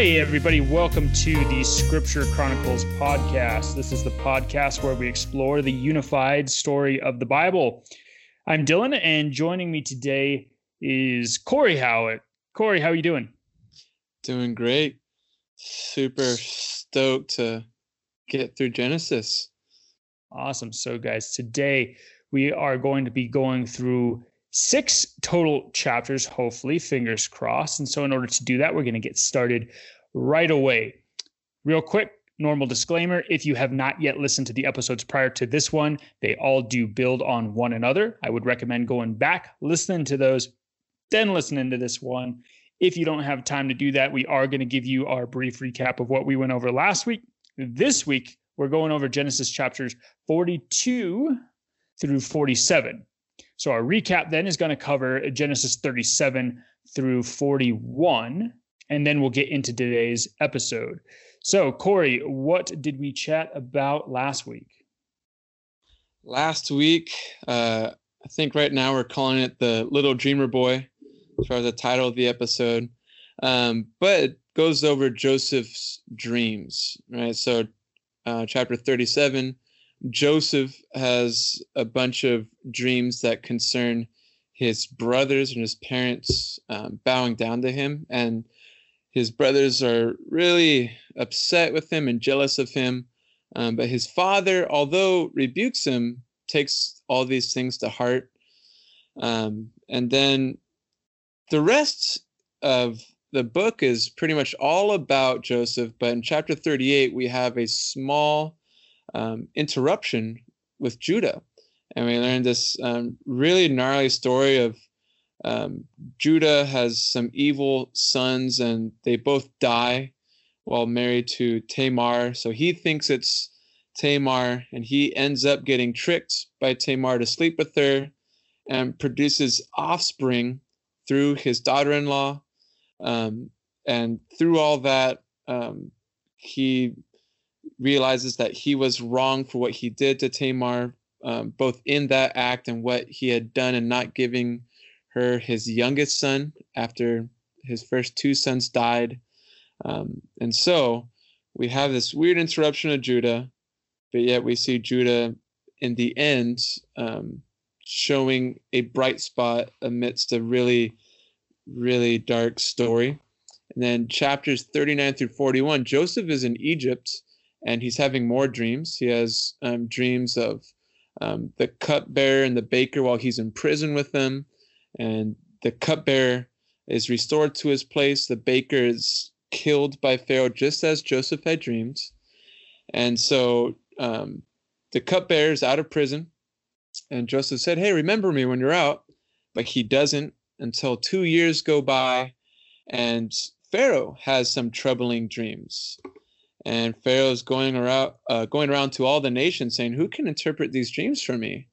Hey, everybody, welcome to the Scripture Chronicles podcast. This is the podcast where we explore the unified story of the Bible. I'm Dylan, and joining me today is Cory Howitt. Cory, how are you doing? Doing great. Super stoked to get through Genesis. Awesome. So, guys, today we are going to be going through six total chapters, hopefully, fingers crossed. And so, in order to do that, we're going to get started right away. Real quick, normal disclaimer if you have not yet listened to the episodes prior to this one, they all do build on one another. I would recommend going back, listening to those, then listening to this one. If you don't have time to do that, we are going to give you our brief recap of what we went over last week. This week, we're going over Genesis chapters 42 through 47. So our recap then is going to cover Genesis 37 through 41, and then we'll get into today's episode. So, Cory, what did we chat about last week? Last week, uh, I think right now we're calling it the Little Dreamer Boy, as far as the title of the episode. Um, but it goes over Joseph's dreams, right? So, uh, chapter 37 Joseph has a bunch of dreams that concern his brothers and his parents um, bowing down to him. And his brothers are really upset with him and jealous of him. Um, but his father, although rebukes him, takes all these things to heart. Um, and then the rest of the book is pretty much all about Joseph. But in chapter 38, we have a small um, interruption with Judah. And we learned this um, really gnarly story of um, Judah has some evil sons, and they both die while married to Tamar. So he thinks it's Tamar, and he ends up getting tricked by Tamar to sleep with her and produces offspring through his daughter in law. Um, and through all that, um, he realizes that he was wrong for what he did to Tamar, um, both in that act and what he had done in not giving her his youngest son after his first two sons died. Um, and so we have this weird interruption of Judah, but yet we see Judah in the end um, showing a bright spot amidst a really, really dark story. And then chapters 39 through 41, Joseph is in Egypt and he's having more dreams. He has um, dreams of um, the cupbearer and the baker while he's in prison with them, and the cupbearer is restored to his place. The baker is killed by Pharaoh just as Joseph had dreamed, and so um, the cupbearer is out of prison, and Joseph said, "Hey, remember me when you're out," but he doesn't until two years go by, and Pharaoh has some troubling dreams and Pharaoh's going around, uh, going around to all the nations saying, "Who can interpret these dreams for me?"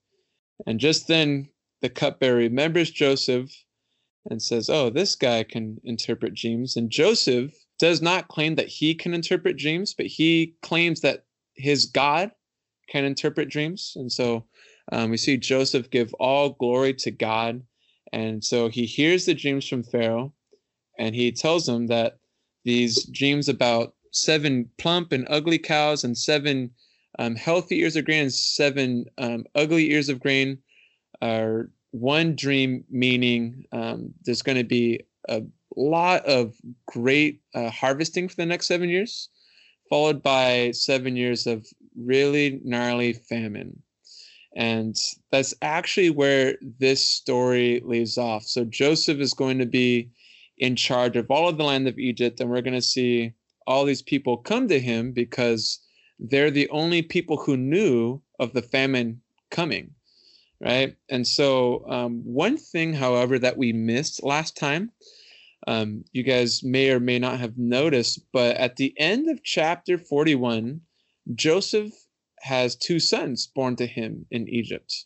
And just then, the cupbearer remembers Joseph and says, "Oh, this guy can interpret dreams." And Joseph does not claim that he can interpret dreams, but he claims that his God can interpret dreams. And so um, we see Joseph give all glory to God. And so he hears the dreams from Pharaoh, and he tells him that these dreams about seven plump and ugly cows and seven um, healthy ears of grain and seven um, ugly ears of grain are one dream meaning um, there's going to be a lot of great uh, harvesting for the next seven years followed by seven years of really gnarly famine. And that's actually where this story leaves off. So joseph is going to be in charge of all of the land of egypt and we're going to see all these people come to him because they're the only people who knew of the famine coming right? And so um, one thing however that we missed last time um, you guys may or may not have noticed but at the end of chapter 41 joseph has two sons born to him in egypt.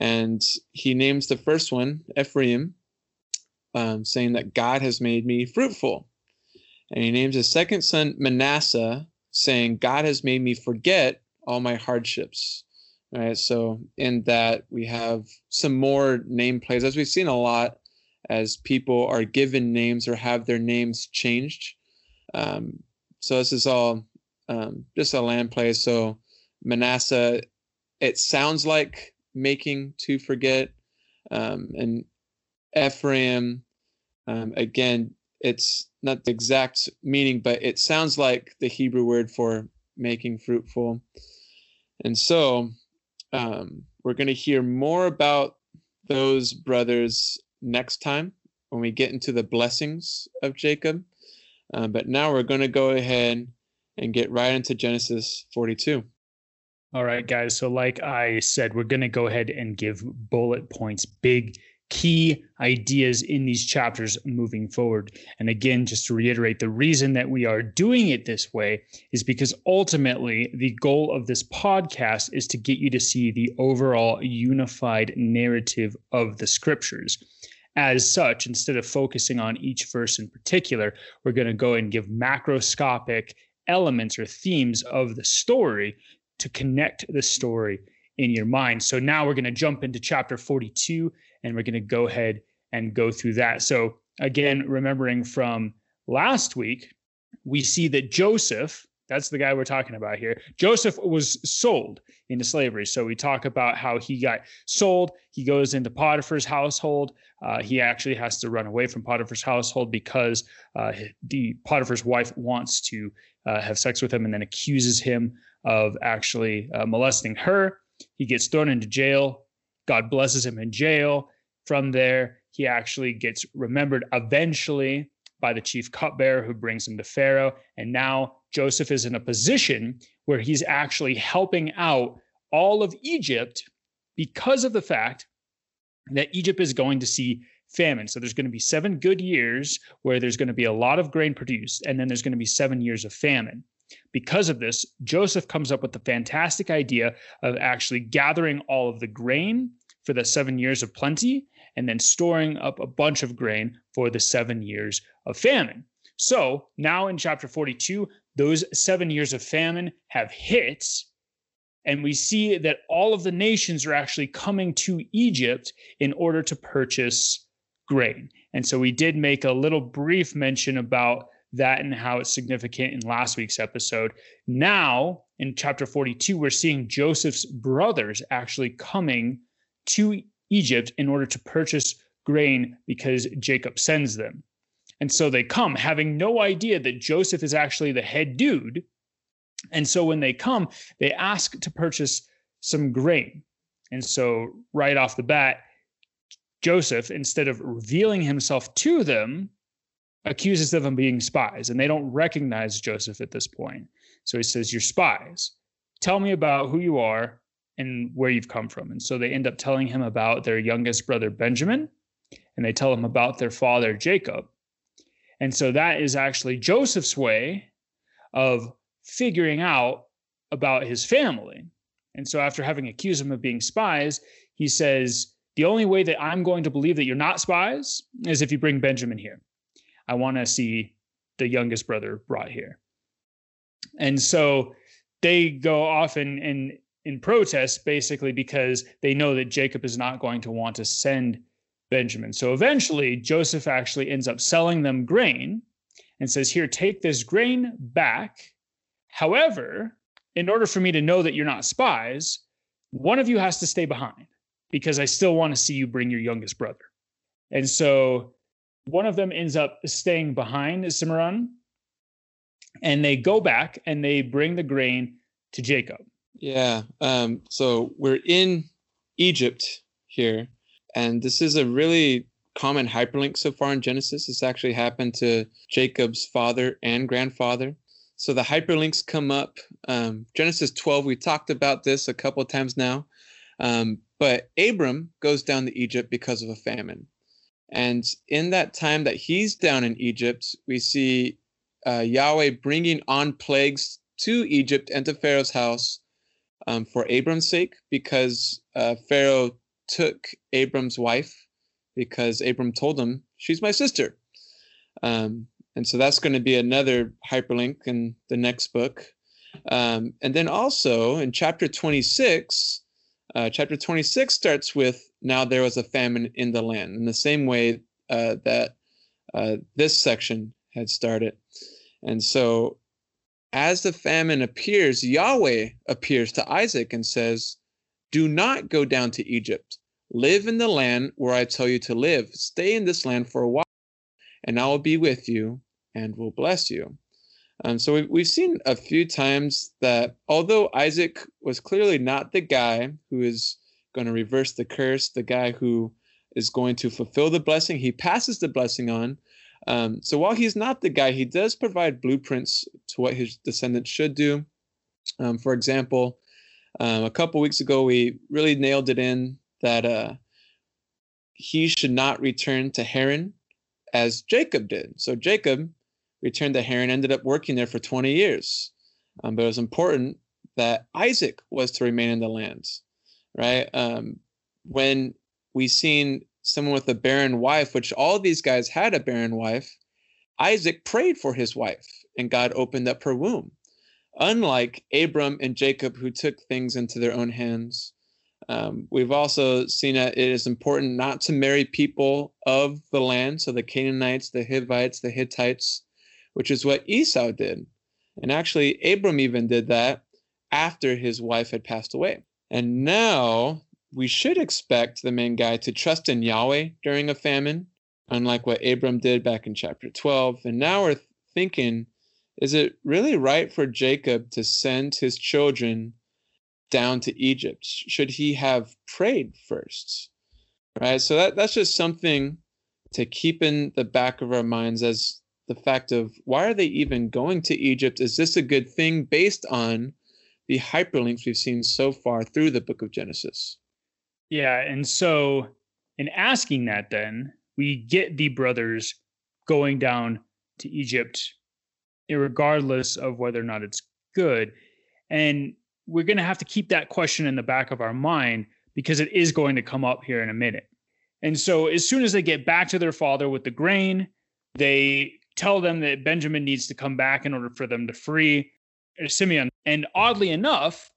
And he names the first one ephraim um, saying that god has made me fruitful and he names his second son Manasseh, saying, God has made me forget all my hardships. All right. So in that we have some more name plays, as we've seen a lot as people are given names or have their names changed. Um, so this is all um, just a land play. So Manasseh, it sounds like making to forget, um, and Ephraim, um, again, it's not the exact meaning, but it sounds like the Hebrew word for making fruitful. And so um, we're going to hear more about those brothers next time when we get into the blessings of Jacob. Uh, but now we're going to go ahead and get right into Genesis 42. All right, guys. So, like I said, we're going to go ahead and give bullet points, big key ideas in these chapters moving forward. And again, just to reiterate, the reason that we are doing it this way is because ultimately the goal of this podcast is to get you to see the overall unified narrative of the scriptures. As such, instead of focusing on each verse in particular, we're going to go and give macroscopic elements or themes of the story to connect the story in your mind. So now we're going to jump into chapter 42 and we're going to go ahead and go through that. So, again, remembering from last week, we see that Joseph, that's the guy we're talking about here, Joseph was sold into slavery. So, we talk about how he got sold. He goes into Potiphar's household. Uh, he actually has to run away from Potiphar's household because uh, the Potiphar's wife wants to uh, have sex with him and then accuses him of actually uh, molesting her. He gets thrown into jail. God blesses him in jail. From there, he actually gets remembered eventually by the chief cupbearer who brings him to Pharaoh. And now Joseph is in a position where he's actually helping out all of Egypt because of the fact that Egypt is going to see famine. So there's going to be seven good years where there's going to be a lot of grain produced, and then there's going to be seven years of famine. Because of this, Joseph comes up with the fantastic idea of actually gathering all of the grain for the seven years of plenty and then storing up a bunch of grain for the seven years of famine. So now in chapter 42, those seven years of famine have hit. And we see that all of the nations are actually coming to Egypt in order to purchase grain. And so we did make a little brief mention about that and how it's significant in last week's episode. Now, in chapter 42, we're seeing Joseph's brothers actually coming to Egypt in order to purchase grain because Jacob sends them. And so they come having no idea that Joseph is actually the head dude. And so when they come, they ask to purchase some grain. And so right off the bat, Joseph, instead of revealing himself to them, accuses them of being spies. And they don't recognize Joseph at this point. So he says, You're spies. Tell me about who you are and where you've come from. And so they end up telling him about their youngest brother, Benjamin, and they tell him about their father, Jacob. And so that is actually Joseph's way of figuring out about his family. And so after having accused him of being spies, he says, The only way that I'm going to believe that you're not spies is if you bring Benjamin here. I want to see the youngest brother brought here. And so they go off and, and in protest, basically because they know that Jacob is not going to want to send Benjamin. So eventually, Joseph actually ends up selling them grain and says, Here, take this grain back. However, in order for me to know that you're not spies, one of you has to stay behind because I still want to see you bring your youngest brother. And so one of them ends up staying behind Simeon and they go back and they bring the grain to Jacob. Yeah. Um, so we're in Egypt here, and this is a really common hyperlink so far in Genesis. This actually happened to Jacob's father and grandfather. So the hyperlinks come up. Um, Genesis 12, we talked about this a couple of times now. Um, but Abram goes down to Egypt because of a famine. And in that time that he's down in Egypt, we see uh, Yahweh bringing on plagues to Egypt and to Pharaoh's house um, for Abram's sake, because uh, Pharaoh took Abram's wife because Abram told him, She's my sister. Um, and so that's going to be another hyperlink in the next book. Um, and then also in chapter 26, uh, chapter 26 starts with Now there was a famine in the land, in the same way uh, that uh, this section had started. And so, as the famine appears, Yahweh appears to Isaac and says, Do not go down to Egypt. Live in the land where I tell you to live. Stay in this land for a while, and I will be with you and will bless you. Um, so we've, we've seen a few times that although Isaac was clearly not the guy who is going to reverse the curse, the guy who is going to fulfill the blessing, he passes the blessing on. Um, so while he's not the guy, he does provide blueprints to what his descendants should do. Um, for example, um, a couple weeks ago, we really nailed it in that uh, he should not return to Haran as Jacob did. So Jacob returned to Haran, ended up working there for 20 years. Um, but it was important that Isaac was to remain in the land, right? Um, when we seen someone with a barren wife, which all these guys had a barren wife, Isaac prayed for his wife and God opened up her womb. Unlike Abram and Jacob, who took things into their own hands. Um, we've also seen that it is important not to marry people of the land, so the Canaanites, the Hivites, the Hittites, which is what Esau did. And actually, Abram even did that after his wife had passed away. And now we should expect the main guy to trust in Yahweh during a famine, unlike what Abram did back in chapter 12. And now we're thinking, is it really right for Jacob to send his children down to Egypt? Should he have prayed first? Right? So that, that's just something to keep in the back of our minds as the fact of why are they even going to Egypt? Is this a good thing based on the hyperlinks we've seen so far through the book of Genesis? Yeah. And so, in asking that, then we get the brothers going down to Egypt, regardless of whether or not it's good. And we're going to have to keep that question in the back of our mind because it is going to come up here in a minute. And so, as soon as they get back to their father with the grain, they tell them that Benjamin needs to come back in order for them to free uh, Simeon. And oddly enough,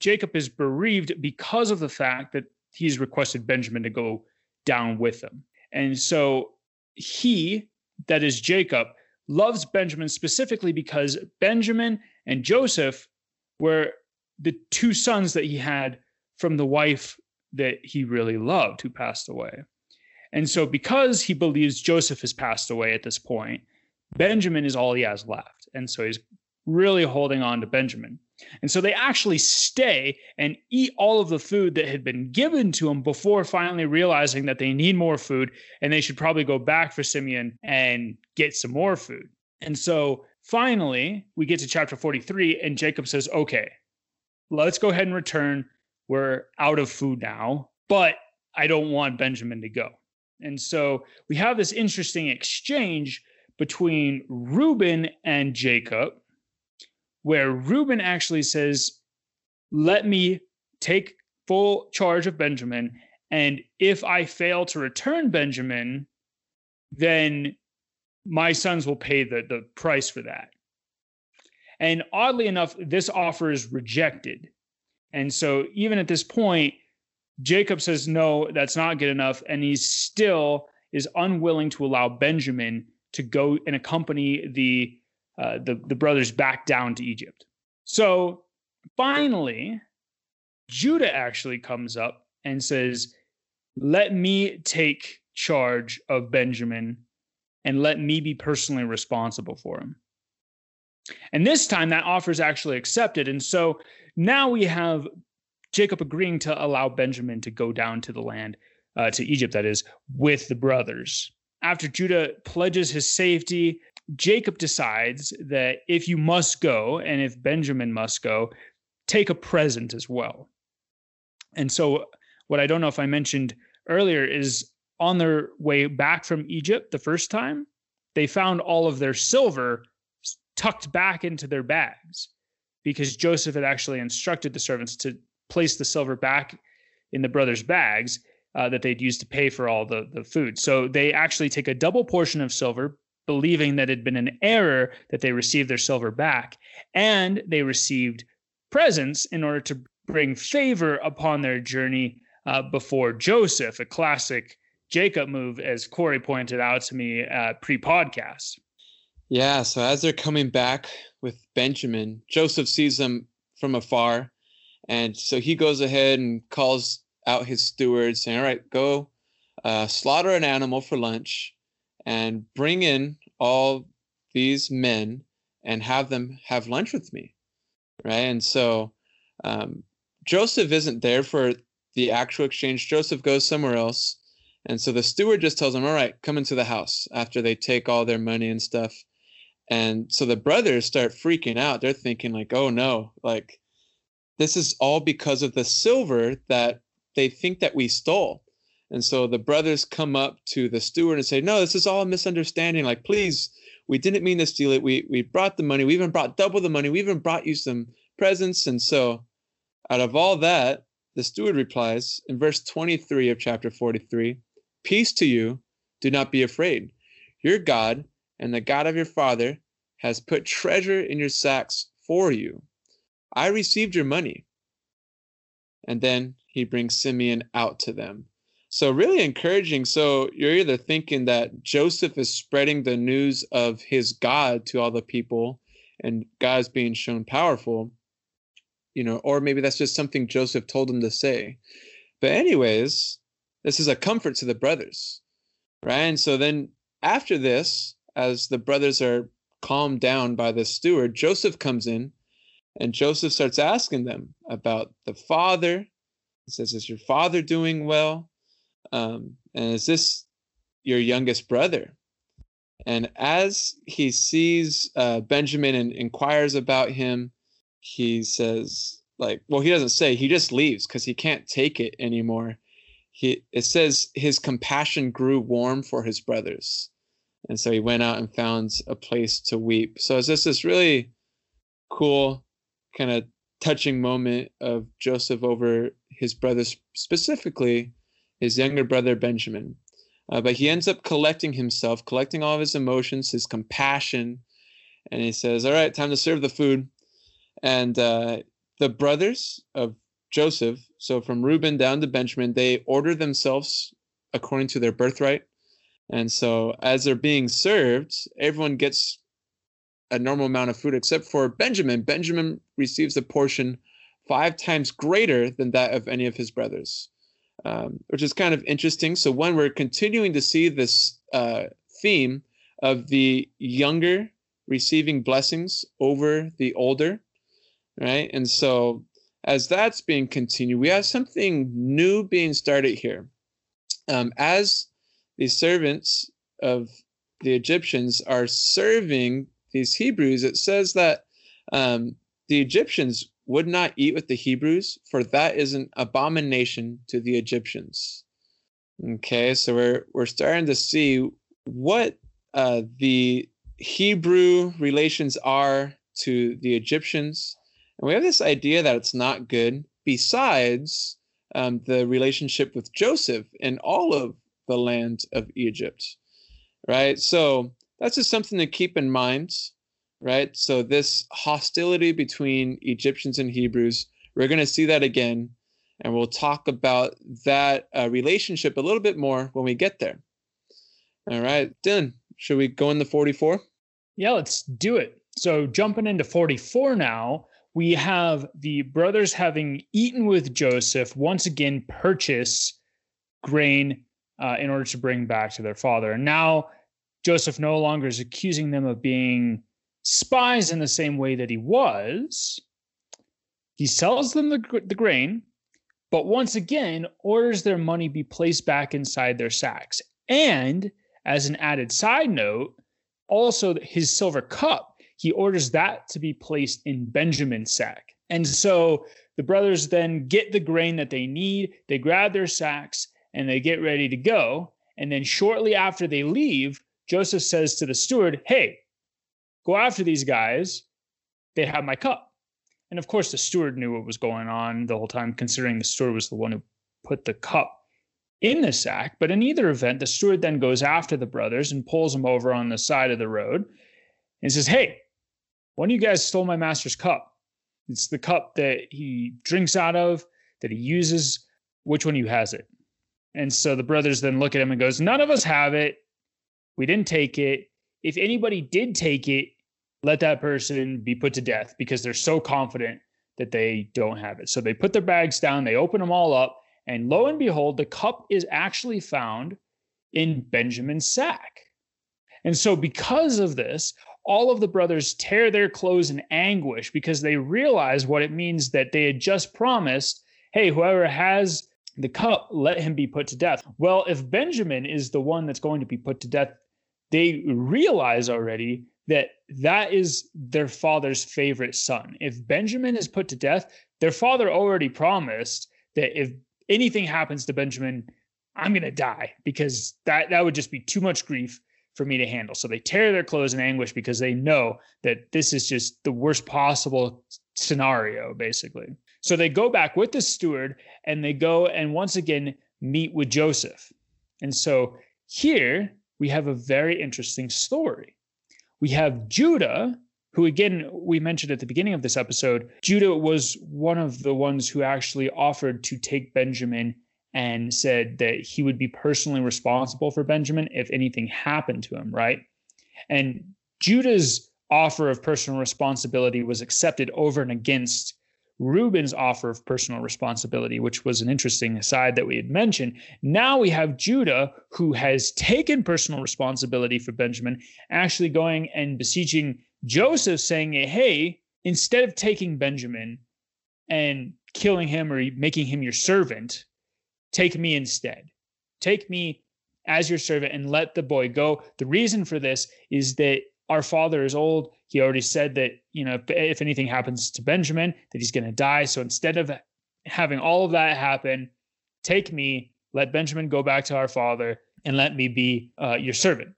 Jacob is bereaved because of the fact that he's requested Benjamin to go down with him. And so he, that is Jacob, loves Benjamin specifically because Benjamin and Joseph were the two sons that he had from the wife that he really loved who passed away. And so, because he believes Joseph has passed away at this point, Benjamin is all he has left. And so he's really holding on to Benjamin. And so they actually stay and eat all of the food that had been given to them before finally realizing that they need more food and they should probably go back for Simeon and get some more food. And so finally, we get to chapter 43, and Jacob says, Okay, let's go ahead and return. We're out of food now, but I don't want Benjamin to go. And so we have this interesting exchange between Reuben and Jacob, where Reuben actually says, Let me take full charge of Benjamin. And if I fail to return Benjamin, then my sons will pay the, the price for that. And oddly enough, this offer is rejected. And so even at this point, Jacob says, No, that's not good enough. And he still is unwilling to allow Benjamin to go and accompany the uh, the, the brothers back down to Egypt. So finally, Judah actually comes up and says, Let me take charge of Benjamin and let me be personally responsible for him. And this time that offer is actually accepted. And so now we have Jacob agreeing to allow Benjamin to go down to the land, uh, to Egypt, that is, with the brothers after Judah pledges his safety, Jacob decides that if you must go and if Benjamin must go, take a present as well. And so, what I don't know if I mentioned earlier is on their way back from Egypt the first time, they found all of their silver tucked back into their bags because Joseph had actually instructed the servants to place the silver back in the brothers' bags uh, that they'd used to pay for all the, the food. So they actually take a double portion of silver, believing that it had been an error that they received their silver back, and they received presents in order to bring favor upon their journey uh, before Joseph, a classic Jacob move, as Cory pointed out to me uh, pre podcast. Yeah, so as they're coming back with Benjamin, Joseph sees them from afar. And so he goes ahead and calls out his steward, saying, All right, go uh, slaughter an animal for lunch and bring in all these men and have them have lunch with me. Right. And so um, Joseph isn't there for the actual exchange. Joseph goes somewhere else. And so the steward just tells him, All right, come into the house after they take all their money and stuff. And so the brothers start freaking out. They're thinking, like, oh no, like this is all because of the silver that they think that we stole. And so the brothers come up to the steward and say, No, this is all a misunderstanding. Like, please, we didn't mean to steal it. We we brought the money. We even brought double the money. We even brought you some presents. And so out of all that, the steward replies in verse 23 of chapter 43 Peace to you, do not be afraid. Your God and the God of your father has put treasure in your sacks for you. I received your money. And then he brings Simeon out to them. So, really encouraging. So, you're either thinking that Joseph is spreading the news of his God to all the people and God's being shown powerful, you know, or maybe that's just something Joseph told him to say. But, anyways, this is a comfort to the brothers, right? And so then after this, as the brothers are calmed down by the steward, Joseph comes in and Joseph starts asking them about the father. He says, Is your father doing well? Um, and is this your youngest brother? And as he sees uh, Benjamin and inquires about him, he says, like, well, he doesn't say, he just leaves because he can't take it anymore. He it says his compassion grew warm for his brothers. And so he went out and found a place to weep. So it's just this really cool kind of touching moment of Joseph over his brothers, specifically his younger brother Benjamin. Uh, but he ends up collecting himself, collecting all of his emotions, his compassion, and he says, "All right, time to serve the food." And uh, the brothers of Joseph, so from Reuben down to Benjamin, they order themselves according to their birthright. And so as they're being served, everyone gets a normal amount of food except for Benjamin. Benjamin receives a portion five times greater than that of any of his brothers, um, which is kind of interesting. So, when we're continuing to see this uh, theme of the younger receiving blessings over the older, right? And so, as that's being continued, we have something new being started here. Um, as the servants of the Egyptians are serving these Hebrews, it says that um, the Egyptians would not eat with the Hebrews, for that is an abomination to the Egyptians. Okay, so we're we're starting to see what uh, the Hebrew relations are to the Egyptians, and we have this idea that it's not good. Besides um, the relationship with Joseph and all of the land of Egypt, right? So that's just something to keep in mind, right? So this hostility between Egyptians and Hebrews, we're going to see that again, and we'll talk about that uh, relationship a little bit more when we get there. All right, Dylan, should we go in the 44? Yeah, let's do it. So jumping into 44 now, we have the brothers having eaten with Joseph once again purchase grain uh, in order to bring back to their father. And now Joseph no longer is accusing them of being spies in the same way that he was. He sells them the, the grain, but once again orders their money be placed back inside their sacks. And as an added side note, also his silver cup, he orders that to be placed in Benjamin's sack. And so the brothers then get the grain that they need, they grab their sacks, and they get ready to go. And then shortly after they leave, Joseph says to the steward, Hey, go after these guys. They have my cup. And of course, the steward knew what was going on the whole time, considering the steward was the one who put the cup in the sack. But in either event, the steward then goes after the brothers and pulls them over on the side of the road and says, Hey, one of you guys stole my master's cup. It's the cup that he drinks out of, that he uses. Which one of you has it? And so the brothers then look at him and goes, None of us have it. We didn't take it. if anybody did take it, let that person be put to death because they're so confident that they don't have it. So they put their bags down, they open them all up, and lo and behold, the cup is actually found in Benjamin's sack. And so, because of this, all of the brothers tear their clothes in anguish because they realize what it means that they had just promised hey, whoever has the cup, let him be put to death. Well, if Benjamin is the one that's going to be put to death, they realize already that that is their father's favorite son. If Benjamin is put to death, their father already promised that if anything happens to Benjamin, I'm going to die because that that would just be too much grief for me to handle. So they tear their clothes in anguish because they know that this is just the worst possible scenario basically. So they go back with the steward and they go and once again meet with Joseph. And so here we have a very interesting story. We have Judah, who again we mentioned at the beginning of this episode, Judah was one of the ones who actually offered to take Benjamin and said that he would be personally responsible for Benjamin if anything happened to him, right? And Judah's offer of personal responsibility was accepted over and against Reuben's offer of personal responsibility, which was an interesting aside that we had mentioned. Now we have Judah, who has taken personal responsibility for Benjamin, actually going and beseeching Joseph, saying, Hey, instead of taking Benjamin and killing him or making him your servant, take me instead. Take me as your servant and let the boy go. The reason for this is that our father is old. He already said that, you know, if, if anything happens to Benjamin, that he's going to die. So instead of having all of that happen, take me, let Benjamin go back to our father, and let me be uh, your servant.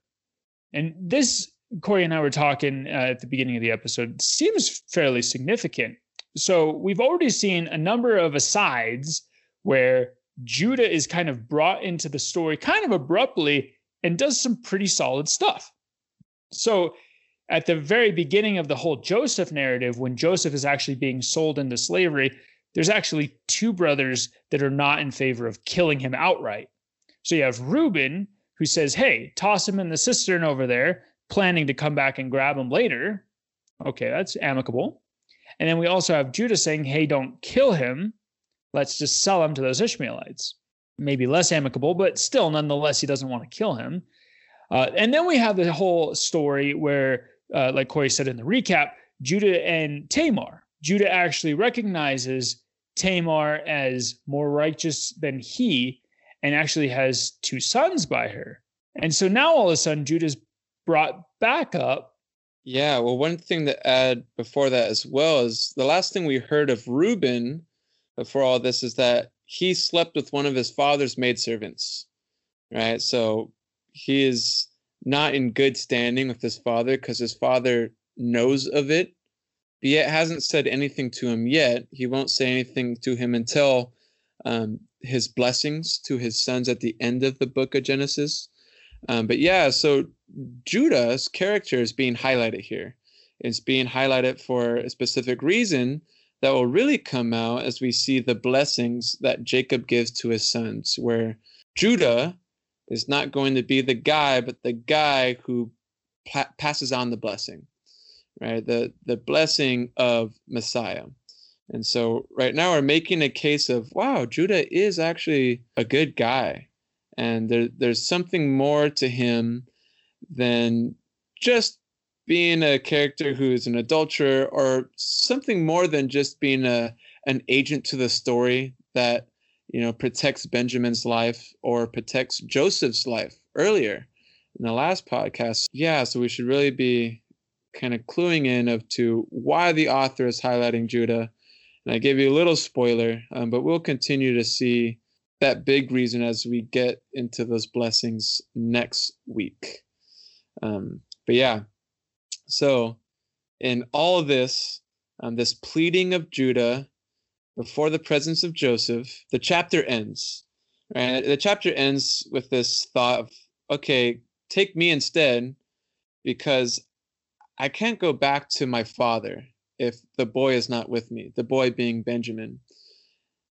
And this, Cory and I were talking uh, at the beginning of the episode, seems fairly significant. So we've already seen a number of asides where Judah is kind of brought into the story kind of abruptly and does some pretty solid stuff. So, at the very beginning of the whole Joseph narrative, when Joseph is actually being sold into slavery, there's actually two brothers that are not in favor of killing him outright. So you have Reuben, who says, Hey, toss him in the cistern over there, planning to come back and grab him later. Okay, that's amicable. And then we also have Judah saying, Hey, don't kill him. Let's just sell him to those Ishmaelites. Maybe less amicable, but still, nonetheless, he doesn't want to kill him. Uh, and then we have the whole story where, uh, like Cory said in the recap, Judah and Tamar. Judah actually recognizes Tamar as more righteous than he and actually has two sons by her. And so now all of a sudden, Judah's brought back up. Yeah, well, one thing to add before that as well is the last thing we heard of Reuben before all this is that he slept with one of his father's maidservants, right? So he is not in good standing with his father because his father knows of it, but yet hasn't said anything to him yet. He won't say anything to him until um, his blessings to his sons at the end of the book of Genesis. Um, but yeah, so Judah's character is being highlighted here. It's being highlighted for a specific reason that will really come out as we see the blessings that Jacob gives to his sons, where Judah is not going to be the guy, but the guy who pa- passes on the blessing, right? The the blessing of Messiah. And so right now we're making a case of wow, Judah is actually a good guy, and there, there's something more to him than just being a character who is an adulterer or something more than just being a an agent to the story that you know, protects Benjamin's life or protects Joseph's life earlier in the last podcast. Yeah, so we should really be kind of cluing in of to why the author is highlighting Judah. And I gave you a little spoiler, um, but we'll continue to see that big reason as we get into those blessings next week. Um, but yeah, so in all this, um, this pleading of Judah before the presence of Joseph, the chapter ends. Right? The chapter ends with this thought of, okay, take me instead, because I can't go back to my father if the boy is not with me, the boy being Benjamin.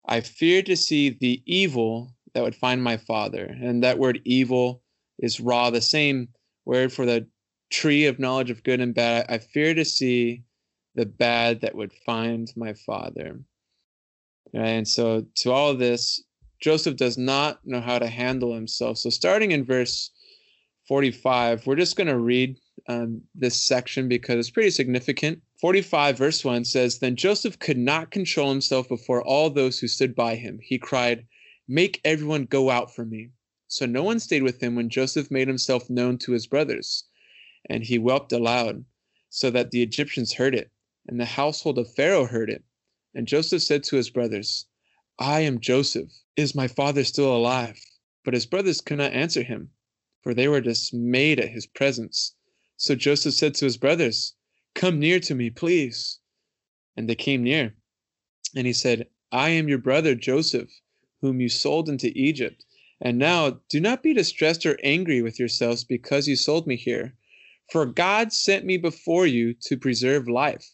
I fear to see the evil that would find my father. And that word evil is ra, the same word for the tree of knowledge of good and bad, I fear to see the bad that would find my father. And so, to all of this, Joseph does not know how to handle himself. So, starting in verse 45, we're just going to read um, this section because it's pretty significant. 45, verse 1 says Then Joseph could not control himself before all those who stood by him. He cried, Make everyone go out from me. So no one stayed with him when Joseph made himself known to his brothers. And he wept aloud, so that the Egyptians heard it, and the household of Pharaoh heard it. And Joseph said to his brothers, I am Joseph. Is my father still alive? But his brothers could not answer him, for they were dismayed at his presence. So Joseph said to his brothers, Come near to me, please. And they came near. And he said, I am your brother Joseph, whom you sold into Egypt. And now do not be distressed or angry with yourselves because you sold me here. For God sent me before you to preserve life.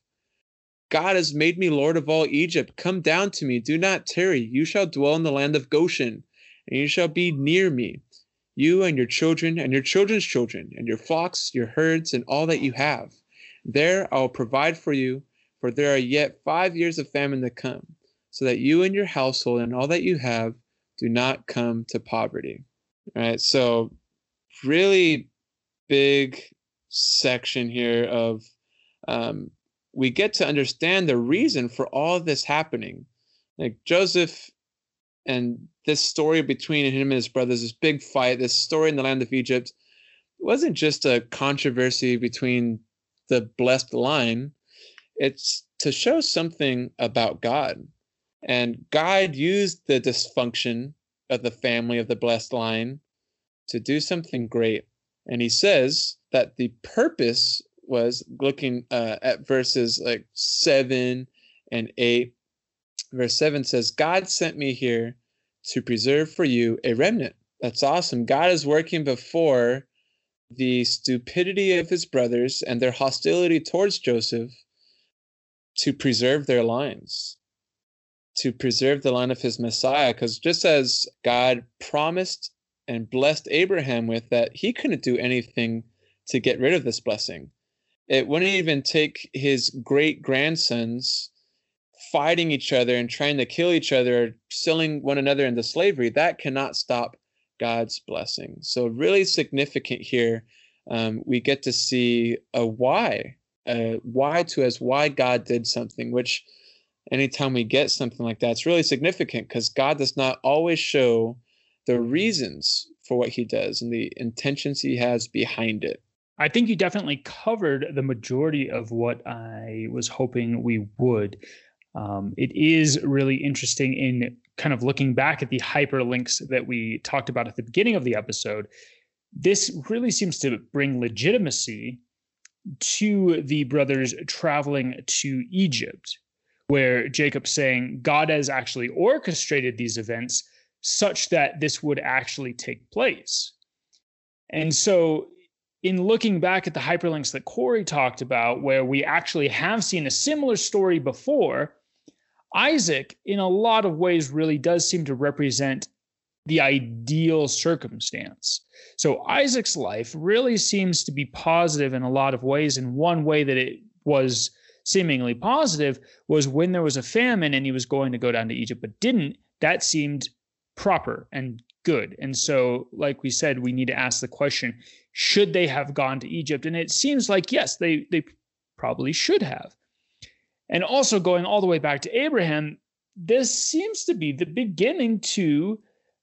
God has made me lord of all Egypt. Come down to me, do not tarry. You shall dwell in the land of Goshen, and you shall be near me, you and your children, and your children's children, and your flocks, your herds, and all that you have. There I will provide for you, for there are yet five years of famine to come, so that you and your household and all that you have do not come to poverty. All right, so really big section here of um, we get to understand the reason for all this happening. Like Joseph and this story between him and his brothers, this big fight, this story in the land of Egypt, wasn't just a controversy between the blessed line. It's to show something about God. And God used the dysfunction of the family of the blessed line to do something great. And he says that the purpose was looking uh, at verses like seven and eight. Verse seven says, God sent me here to preserve for you a remnant. That's awesome. God is working before the stupidity of his brothers and their hostility towards Joseph to preserve their lines, to preserve the line of his Messiah. Because just as God promised and blessed Abraham with that he couldn't do anything to get rid of this blessing. It wouldn't even take his great grandsons fighting each other and trying to kill each other, selling one another into slavery. That cannot stop God's blessing. So, really significant here. Um, we get to see a why, a why to us, why God did something, which anytime we get something like that, it's really significant because God does not always show the reasons for what he does and the intentions he has behind it. I think you definitely covered the majority of what I was hoping we would. Um, it is really interesting in kind of looking back at the hyperlinks that we talked about at the beginning of the episode. This really seems to bring legitimacy to the brothers traveling to Egypt, where Jacob's saying God has actually orchestrated these events such that this would actually take place. And so, in looking back at the hyperlinks that Cory talked about, where we actually have seen a similar story before, Isaac, in a lot of ways, really does seem to represent the ideal circumstance. So, Isaac's life really seems to be positive in a lot of ways. And one way that it was seemingly positive was when there was a famine and he was going to go down to Egypt, but didn't. That seemed proper and good. And so, like we said, we need to ask the question should they have gone to Egypt? And it seems like, yes, they, they probably should have. And also, going all the way back to Abraham, this seems to be the beginning to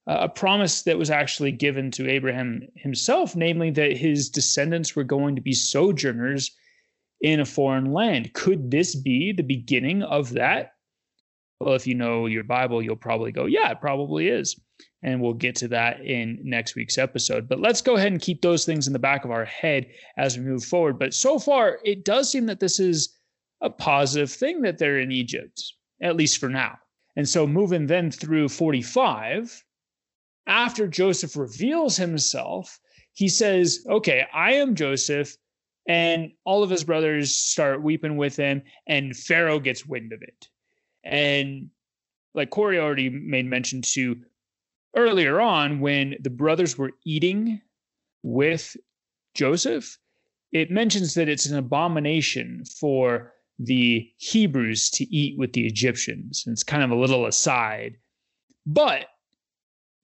uh, a promise that was actually given to Abraham himself, namely that his descendants were going to be sojourners in a foreign land. Could this be the beginning of that? Well, if you know your Bible, you'll probably go, yeah, it probably is. And we'll get to that in next week's episode. But let's go ahead and keep those things in the back of our head as we move forward. But so far, it does seem that this is a positive thing that they're in Egypt, at least for now. And so moving then through 45, after Joseph reveals himself, he says, Okay, I am Joseph. And all of his brothers start weeping with him, and Pharaoh gets wind of it. And like Cory already made mention to earlier on, when the brothers were eating with Joseph, it mentions that it's an abomination for the Hebrews to eat with the Egyptians. And it's kind of a little aside. But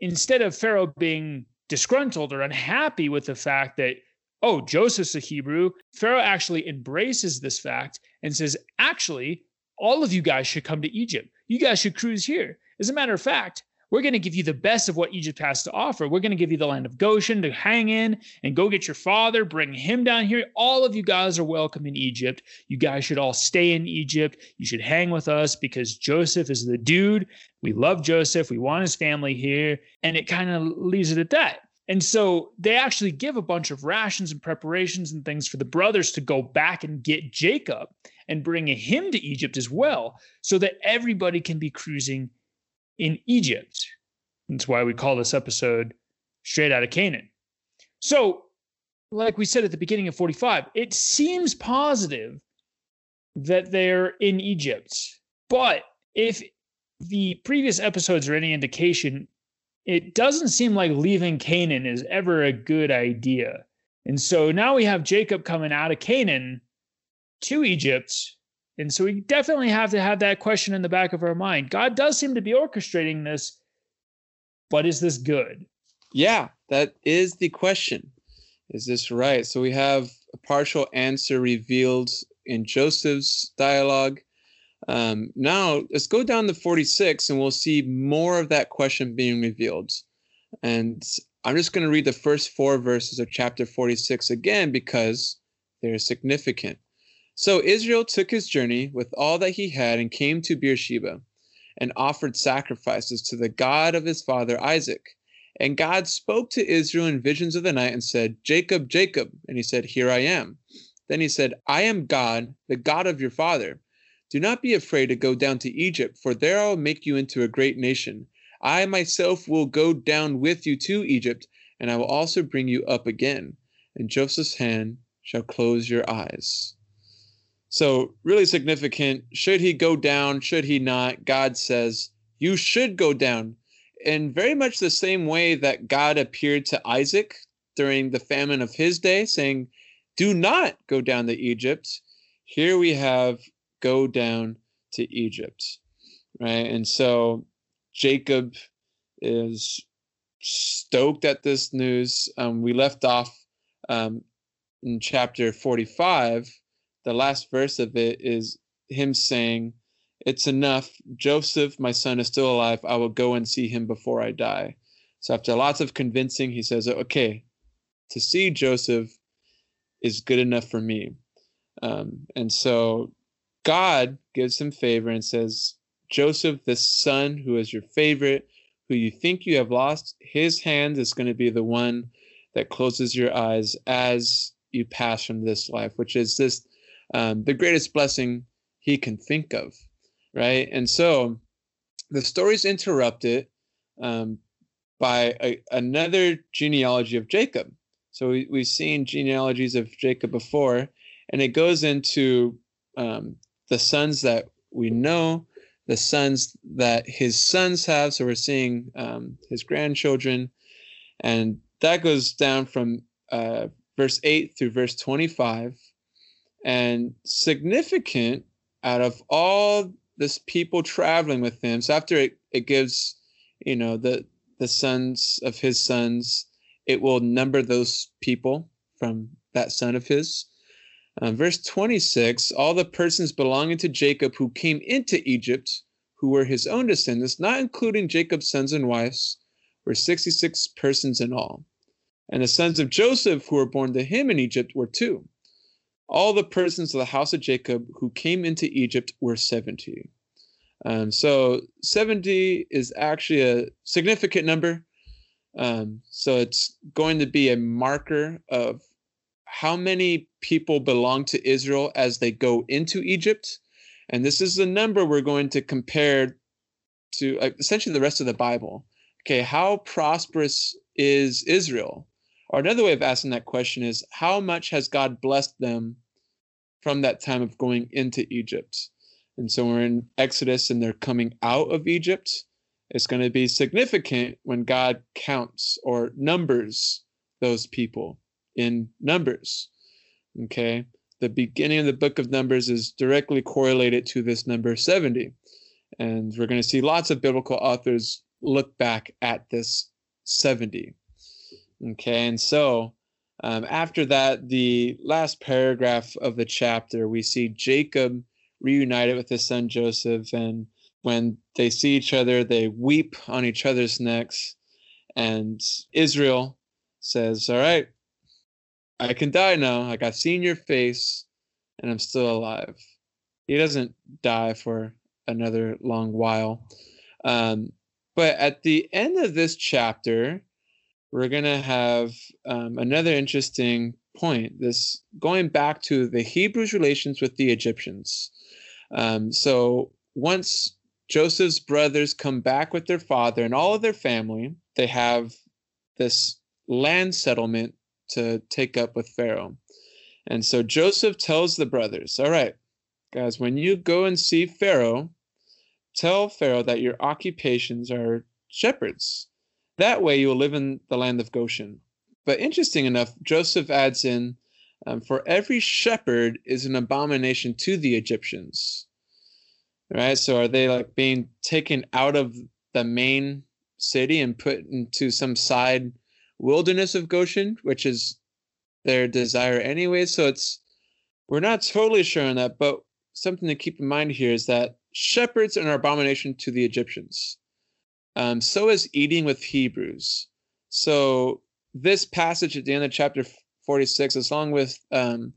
instead of Pharaoh being disgruntled or unhappy with the fact that, oh, Joseph's a Hebrew, Pharaoh actually embraces this fact and says, actually, all of you guys should come to Egypt. You guys should cruise here. As a matter of fact, we're going to give you the best of what Egypt has to offer. We're going to give you the land of Goshen to hang in and go get your father, bring him down here. All of you guys are welcome in Egypt. You guys should all stay in Egypt. You should hang with us because Joseph is the dude. We love Joseph. We want his family here. And it kind of leaves it at that. And so they actually give a bunch of rations and preparations and things for the brothers to go back and get Jacob and bring him to Egypt as well, so that everybody can be cruising in Egypt. That's why we call this episode Straight Out of Canaan. So, like we said at the beginning of 45, it seems positive that they're in Egypt. But if the previous episodes are any indication, it doesn't seem like leaving Canaan is ever a good idea. And so now we have Jacob coming out of Canaan to Egypt and so we definitely have to have that question in the back of our mind. God does seem to be orchestrating this, but is this good? Yeah, that is the question. Is this right? So we have a partial answer revealed in Joseph's dialogue. Um, now let's go down to 46 and we'll see more of that question being revealed. And I'm just going to read the first four verses of chapter 46 again because they're significant. So Israel took his journey with all that he had and came to Beersheba and offered sacrifices to the God of his father Isaac. And God spoke to Israel in visions of the night and said, Jacob, Jacob. And he said, Here I am. Then he said, I am God, the God of your father. Do not be afraid to go down to Egypt, for there I will make you into a great nation. I myself will go down with you to Egypt, and I will also bring you up again. And Joseph's hand shall close your eyes. So, really significant. Should he go down? Should he not? God says, You should go down. In very much the same way that God appeared to Isaac during the famine of his day, saying, Do not go down to Egypt. Here we have, Go down to Egypt. Right. And so Jacob is stoked at this news. Um, we left off um, in chapter 45 the last verse of it is him saying, It's enough. Joseph, my son, is still alive. I will go and see him before I die. So after lots of convincing, he says, Okay, to see Joseph is good enough for me. Um, and so God gives him favor and says, Joseph, this son who is your favorite, who you think you have lost, his hand is going to be the one that closes your eyes as you pass from this life, which is this um, the greatest blessing he can think of, right? And so the story's interrupted um, by a, another genealogy of Jacob. So we, we've seen genealogies of Jacob before, and it goes into um, the sons that we know, the sons that his sons have. So we're seeing um, his grandchildren, and that goes down from uh, verse 8 through verse 25 and significant out of all this people traveling with him. So after it, it gives, you know, the the sons of his sons, it will number those people from that son of his. Um, verse 26 all the persons belonging to Jacob who came into Egypt, who were his own descendants, not including Jacob's sons and wives, were 66 persons in all. And the sons of Joseph who were born to him in Egypt were two. All the persons of the house of Jacob who came into Egypt were 70. Um, so 70 is actually a significant number. Um, so it's going to be a marker of how many people belong to Israel as they go into Egypt. And this is the number we're going to compare to uh, essentially the rest of the Bible. Okay, how prosperous is Israel? Or another way of asking that question is how much has God blessed them from that time of going into Egypt? And so we're in Exodus and they're coming out of Egypt. It's going to be significant when God counts or numbers those people in numbers. Okay. The beginning of the book of Numbers is directly correlated to this number 70. And we're going to see lots of biblical authors look back at this 70. Okay. And so um, after that, the last paragraph of the chapter, we see Jacob reunited with his son Joseph. And when they see each other, they weep on each other's necks. And Israel says, All right, I can die now. Like I've seen your face and I'm still alive. He doesn't die for another long while. Um, but at the end of this chapter, we're going to have um, another interesting point this going back to the Hebrews' relations with the Egyptians. Um, so once Joseph's brothers come back with their father and all of their family, they have this land settlement to take up with Pharaoh. And so Joseph tells the brothers, All right, guys, when you go and see Pharaoh, tell Pharaoh that your occupations are shepherds. That way you will live in the land of Goshen. But interesting enough, Joseph adds in, um, For every shepherd is an abomination to the Egyptians. Right? So are they like being taken out of the main city and put into some side wilderness of Goshen, which is their desire anyway. So it's we're not totally sure on that, but something to keep in mind here is that shepherds are an abomination to the Egyptians. Um, so is eating with Hebrews. So this passage at the end of chapter 46, along with um,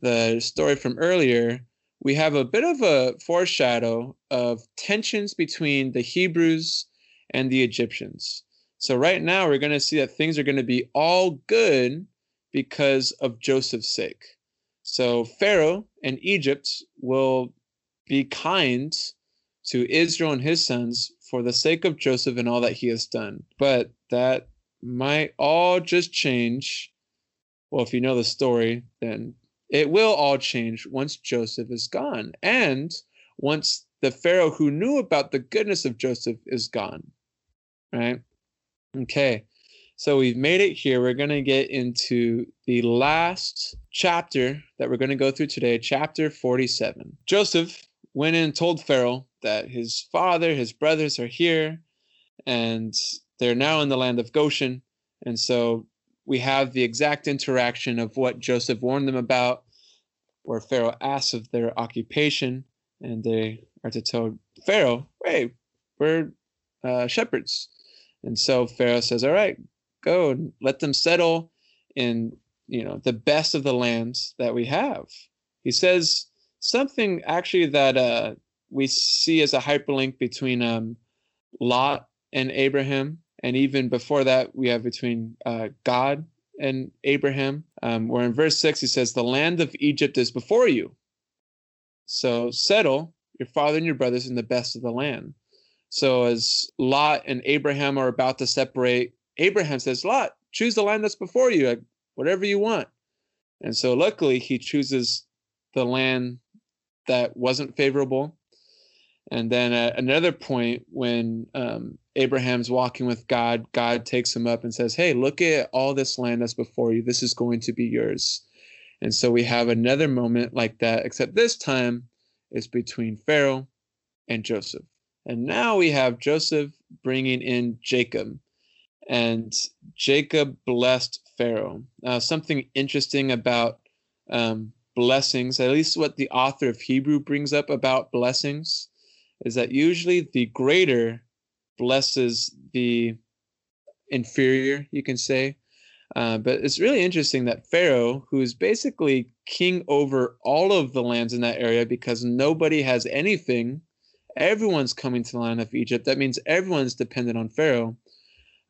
the story from earlier, we have a bit of a foreshadow of tensions between the Hebrews and the Egyptians. So right now we're going to see that things are going to be all good because of Joseph's sake. So Pharaoh and Egypt will be kind to Israel and his sons for the sake of Joseph and all that he has done. But that might all just change. Well, if you know the story, then it will all change once Joseph is gone and once the Pharaoh who knew about the goodness of Joseph is gone. Right? Okay, so we've made it here. We're going to get into the last chapter that we're going to go through today, chapter 47. Joseph went in and told Pharaoh that his father, his brothers are here, and they're now in the land of Goshen. And so we have the exact interaction of what Joseph warned them about, where Pharaoh asks of their occupation, and they are to tell Pharaoh, hey, we're uh, shepherds and so Pharaoh says, "All right, go and let them settle in, you know, the best of the lands that we have." He says something actually that uh, we see as a hyperlink between um, Lot and Abraham, and even before that, we have between uh, God and Abraham. Um, where in verse six he says, "The land of Egypt is before you." So settle your father and your brothers in the best of the land. So as Lot and Abraham are about to separate, Abraham says, Lot, choose the land that's before you, like, whatever you want. And so luckily he chooses the land that wasn't favorable. And then at another point, when um, Abraham's walking with God, God takes him up and says, Hey, look at all this land that's before you. This is going to be yours. And so we have another moment like that, except this time it's between Pharaoh and Joseph. And now we have Joseph bringing in Jacob. And Jacob blessed Pharaoh. Now, something interesting about um, blessings, at least what the author of Hebrew brings up about blessings, is that usually the greater blesses the inferior, you can say. Uh, but it's really interesting that Pharaoh, who is basically king over all of the lands in that area because nobody has anything everyone's coming to the land of Egypt. That means everyone's dependent on Pharaoh.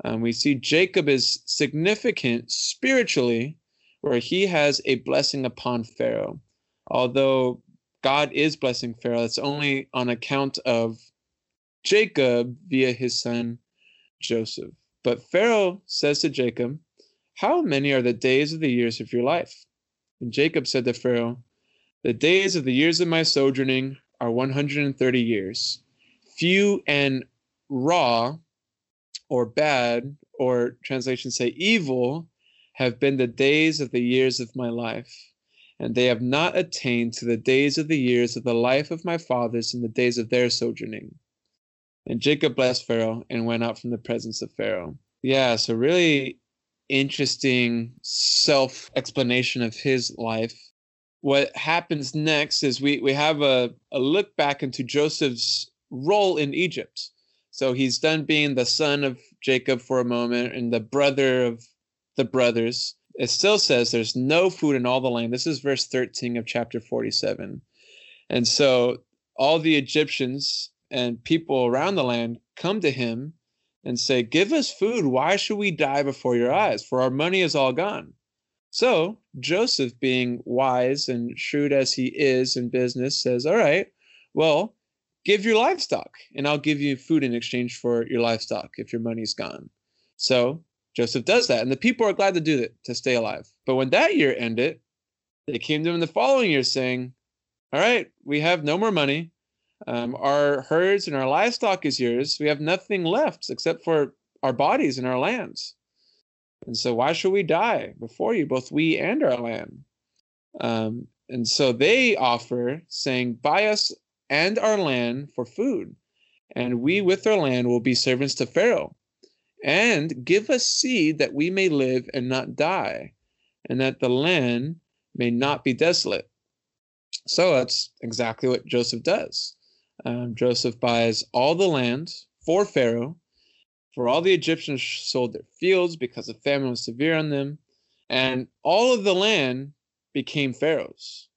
Um, we see Jacob is significant spiritually, where he has a blessing upon Pharaoh. Although God is blessing Pharaoh, it's only on account of Jacob via his son Joseph. But Pharaoh says to Jacob, How many are the days of the years of your life? And Jacob said to Pharaoh, The days of the years of my sojourning are 130 years. Few and raw or bad, or translations say evil, have been the days of the years of my life, and they have not attained to the days of the years of the life of my fathers in the days of their sojourning. And Jacob blessed Pharaoh and went out from the presence of Pharaoh. Yeah, so really interesting self explanation of his life. What happens next is we, we have a, a look back into Joseph's role in Egypt. So he's done being the son of Jacob for a moment and the brother of the brothers. It still says there's no food in all the land. This is verse 13 of chapter 47. And so all the Egyptians and people around the land come to him and say, Give us food. Why should we die before your eyes? For our money is all gone. So Joseph, being wise and shrewd as he is in business, says, All right, well, give your livestock and I'll give you food in exchange for your livestock if your money's gone. So Joseph does that, and the people are glad to do it to stay alive. But when that year ended, they came to him the following year saying, All right, we have no more money. Um, our herds and our livestock is yours. We have nothing left except for our bodies and our lands. And so, why should we die before you, both we and our land? Um, and so they offer, saying, Buy us and our land for food, and we with our land will be servants to Pharaoh. And give us seed that we may live and not die, and that the land may not be desolate. So that's exactly what Joseph does. Um, Joseph buys all the land for Pharaoh, for all the Egyptians sold their fields because the famine was severe on them, and all of the land became Pharaoh's.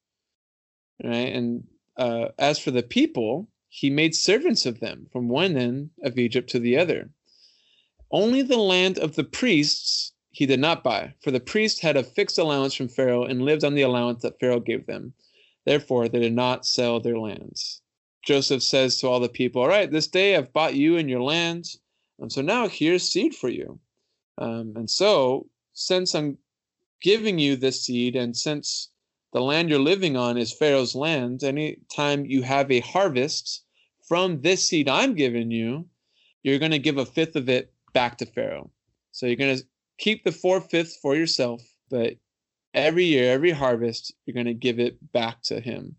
Right? And uh, as for the people, he made servants of them from one end of Egypt to the other. Only the land of the priests he did not buy, for the priests had a fixed allowance from Pharaoh and lived on the allowance that Pharaoh gave them. Therefore, they did not sell their lands. Joseph says to all the people, All right, this day I've bought you and your lands. And so now here's seed for you. Um, and so, since I'm giving you this seed, and since the land you're living on is Pharaoh's land. Anytime you have a harvest from this seed I'm giving you, you're going to give a fifth of it back to Pharaoh. So you're going to keep the four fifths for yourself, but every year, every harvest, you're going to give it back to him.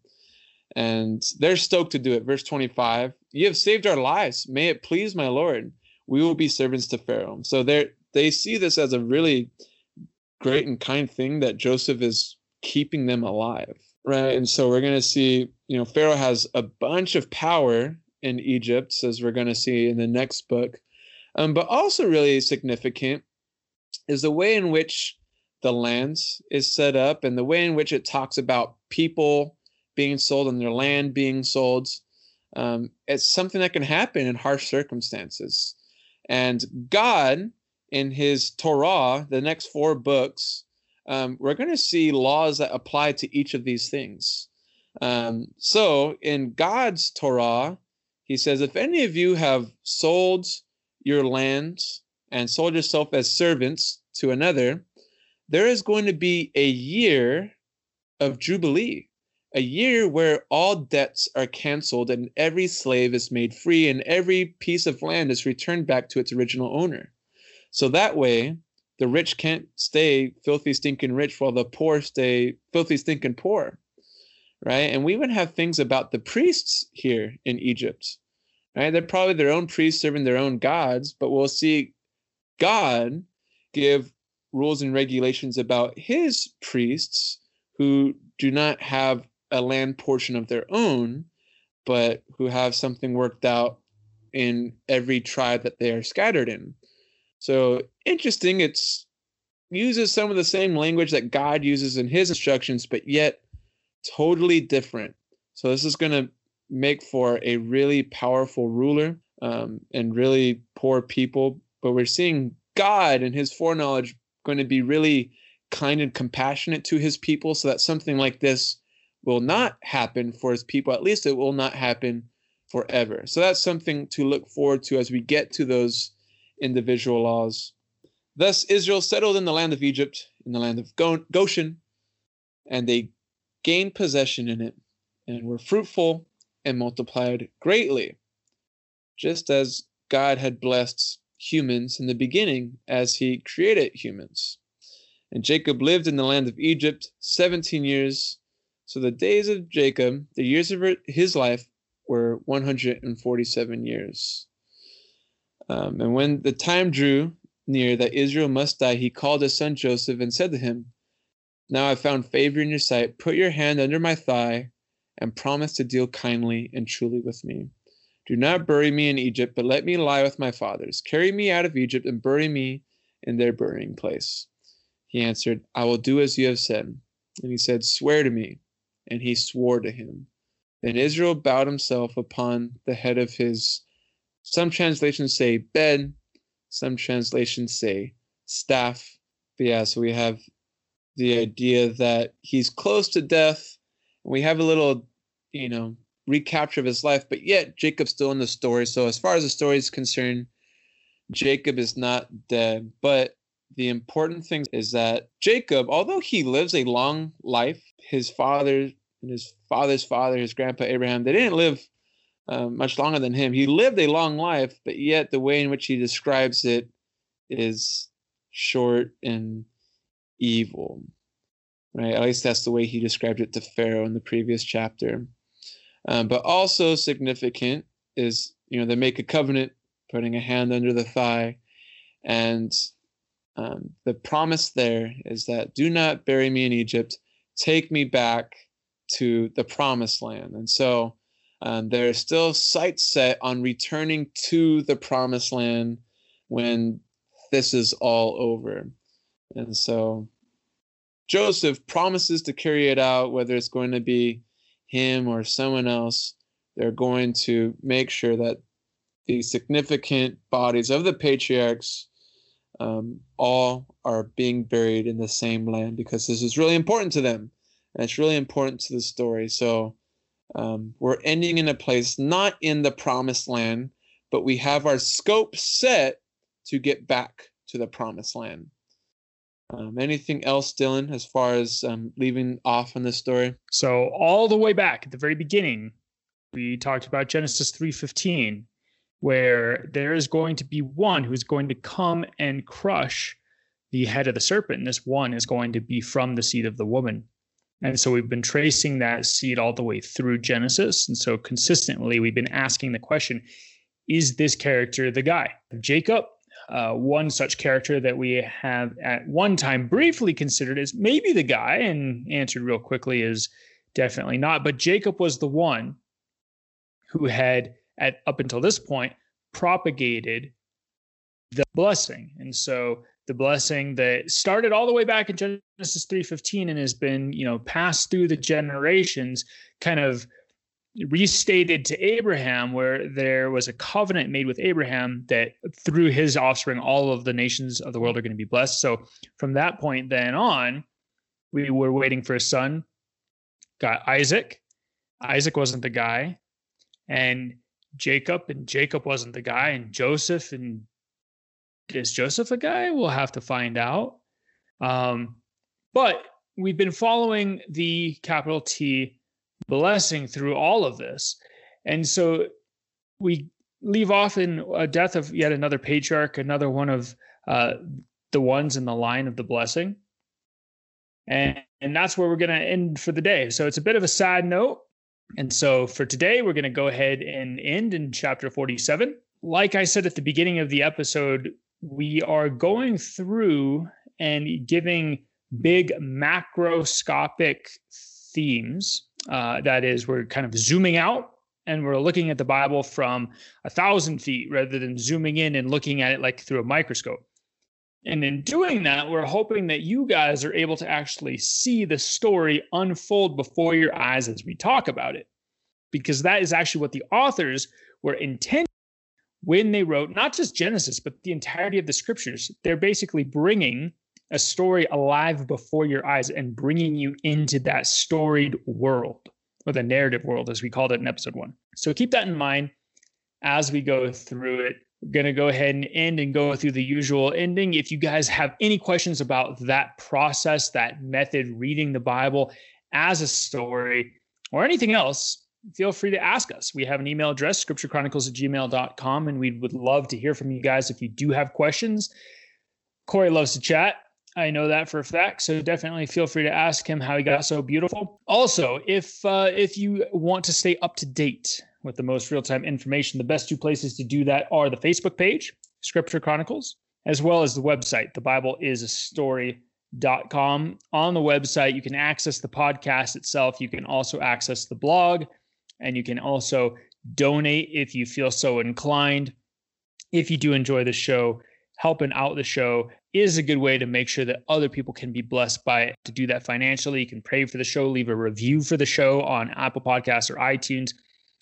And they're stoked to do it. Verse 25 You have saved our lives. May it please my Lord. We will be servants to Pharaoh. So they they see this as a really great and kind thing that Joseph is keeping them alive right and so we're going to see you know pharaoh has a bunch of power in egypt as we're going to see in the next book um, but also really significant is the way in which the lands is set up and the way in which it talks about people being sold and their land being sold um, it's something that can happen in harsh circumstances and god in his torah the next four books um, we're going to see laws that apply to each of these things. Um, so in God's Torah, he says, if any of you have sold your land and sold yourself as servants to another, there is going to be a year of Jubilee, a year where all debts are canceled and every slave is made free and every piece of land is returned back to its original owner. So that way, the rich can't stay filthy, stinking rich while the poor stay filthy, stinking poor. Right. And we even have things about the priests here in Egypt. Right. They're probably their own priests serving their own gods, but we'll see God give rules and regulations about his priests who do not have a land portion of their own, but who have something worked out in every tribe that they are scattered in. So interesting. It's uses some of the same language that God uses in his instructions, but yet totally different. So this is going to make for a really powerful ruler um, and really poor people. But we're seeing God and his foreknowledge going to be really kind and compassionate to his people so that something like this will not happen for his people. At least it will not happen forever. So that's something to look forward to as we get to those individual laws. Thus, Israel settled in the land of Egypt, in the land of Goshen, and they gained possession in it and were fruitful and multiplied greatly, just as God had blessed humans in the beginning as he created humans. And Jacob lived in the land of Egypt 17 years. So the days of Jacob, the years of his life, were 147 years. Um, and when the time drew near that Israel must die, he called his son Joseph and said to him, Now I found favor in your sight. Put your hand under my thigh and promise to deal kindly and truly with me. Do not bury me in Egypt, but let me lie with my fathers. Carry me out of Egypt and bury me in their burying place. He answered, I will do as you have said. And he said, Swear to me. And he swore to him. Then Israel bowed himself upon the head of his, some translations say bed, some translations say staff. But yeah, so we have the idea that he's close to death. We have a little, you know, recapture of his life, but yet Jacob's still in the story. So as far as the story is concerned, Jacob is not dead. But the important thing is that Jacob, although he lives a long life, his father and his father's father, his grandpa Abraham, they didn't live uh, much longer than him. He lived a long life, but yet the way in which he describes it is short and evil. Right? At least that's the way he described it to Pharaoh in the previous chapter. Um, but also significant is, you know, they make a covenant, putting a hand under the thigh. And um, the promise there is that do not bury me in Egypt, take me back to the promised land. And so um, there are still sights set on returning to the promised land when this is all over. And so Joseph promises to carry it out, whether it's going to be him or someone else, they're going to make sure that the significant bodies of the patriarchs um, all are being buried in the same land because this is really important to them and it's really important to the story. So um, we're ending in a place not in the promised land, but we have our scope set to get back to the promised land. Um, anything else, Dylan, as far as um, leaving off on this story? So all the way back at the very beginning, we talked about Genesis three fifteen, where there is going to be one who is going to come and crush the head of the serpent. And this one is going to be from the seed of the woman. And so we've been tracing that seed all the way through Genesis. And so consistently, we've been asking the question is this character the guy? Jacob uh, one such character that we have at one time briefly considered as maybe the guy and answered real quickly is definitely not. But Jacob was the one who had, at up until this point, propagated the blessing. And so the blessing that started all the way back in Genesis 3:15 and has been, you know, passed through the generations, kind of restated to Abraham, where there was a covenant made with Abraham that through his offspring, all of the nations of the world are going to be blessed. So from that point then on, we were waiting for a son, got Isaac. Isaac wasn't the guy. And Jacob, and Jacob wasn't the guy. And Joseph, and is Joseph a guy? We'll have to find out. Um, but we've been following the capital T blessing through all of this. And so we leave off in a death of yet another patriarch, another one of uh, the ones in the line of the blessing. And, and that's where we're going to end for the day. So it's a bit of a sad note. And so for today, we're going to go ahead and end in chapter 47. Like I said at the beginning of the episode, we are going through and giving big macroscopic themes uh, that is, we're kind of zooming out and we're looking at the Bible from a thousand feet rather than zooming in and looking at it like through a microscope. And in doing that, we're hoping that you guys are able to actually see the story unfold before your eyes as we talk about it. because that is actually what the authors were intending when they wrote not just Genesis, but the entirety of the scriptures. They're basically bringing a story alive before your eyes and bringing you into that storied world or the narrative world, as we called it in episode one. So keep that in mind as we go through it. We're going to go ahead and end and go through the usual ending. If you guys have any questions about that process, that method, reading the Bible as a story, or anything else, feel free to ask us. We have an email address, scripturechronicles at gmail.com, and we would love to hear from you guys if you do have questions. Cory loves to chat. I know that for a fact. So definitely feel free to ask him how he got so beautiful. Also, if uh, if you want to stay up to date with the most real time information, the best two places to do that are the Facebook page, Scripture Chronicles, as well as the website, the Bible is a story.com. On the website, you can access the podcast itself. You can also access the blog, and you can also donate if you feel so inclined. If you do enjoy the show, helping out the show is a good way to make sure that other people can be blessed by it. To do that financially, you can pray for the show, leave a review for the show on Apple Podcasts or iTunes,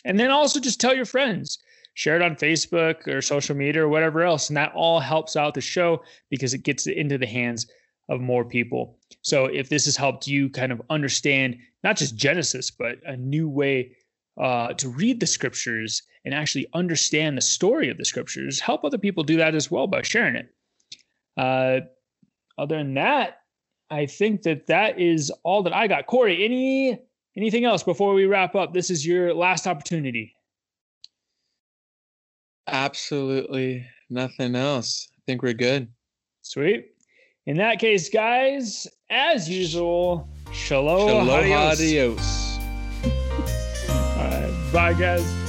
and then also just tell your friends. Share it on Facebook or social media or whatever else. And that all helps out the show because it gets it into the hands of more people. So if this has helped you kind of understand not just Genesis, but a new way uh, to read the scriptures and actually understand the story of the scriptures, help other people do that as well by sharing it. Uh, other than that, I think that that is all that I got. Cory, any anything else before we wrap up? This is your last opportunity. Absolutely nothing else. I think we're good. Sweet. In that case, guys, as usual, shalom, shalom adios. adios. all right, bye, guys.